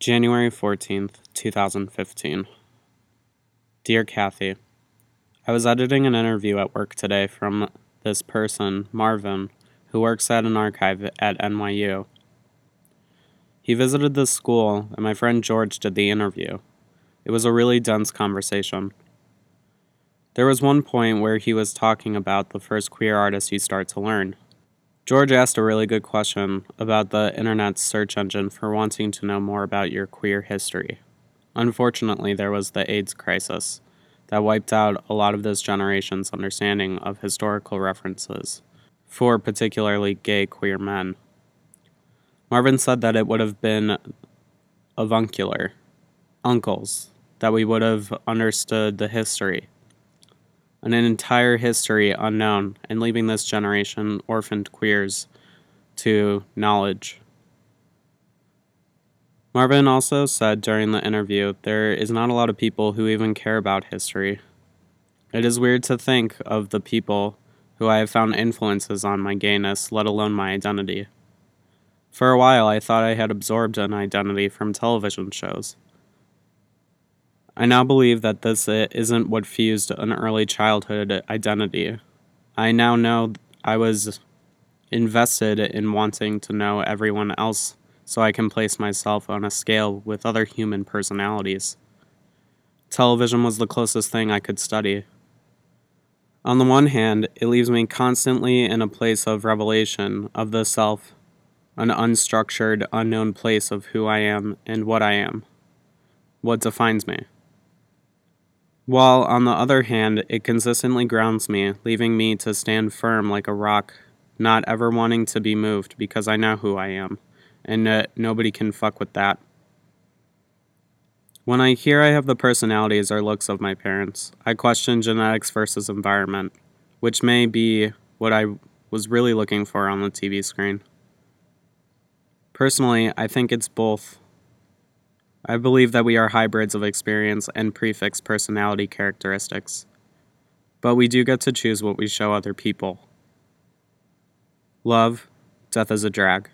January 14th, 2015. Dear Kathy, I was editing an interview at work today from this person, Marvin, who works at an archive at NYU. He visited the school, and my friend George did the interview. It was a really dense conversation. There was one point where he was talking about the first queer artist you start to learn. George asked a really good question about the internet's search engine for wanting to know more about your queer history. Unfortunately, there was the AIDS crisis that wiped out a lot of this generation's understanding of historical references for particularly gay queer men. Marvin said that it would have been avuncular, uncles, that we would have understood the history an entire history unknown and leaving this generation orphaned queers to knowledge. Marvin also said during the interview there is not a lot of people who even care about history. It is weird to think of the people who I have found influences on my gayness, let alone my identity. For a while, I thought I had absorbed an identity from television shows. I now believe that this isn't what fused an early childhood identity. I now know I was invested in wanting to know everyone else so I can place myself on a scale with other human personalities. Television was the closest thing I could study. On the one hand, it leaves me constantly in a place of revelation of the self, an unstructured, unknown place of who I am and what I am, what defines me. While, on the other hand, it consistently grounds me, leaving me to stand firm like a rock, not ever wanting to be moved because I know who I am, and uh, nobody can fuck with that. When I hear I have the personalities or looks of my parents, I question genetics versus environment, which may be what I was really looking for on the TV screen. Personally, I think it's both I believe that we are hybrids of experience and prefix personality characteristics. But we do get to choose what we show other people. Love, death is a drag.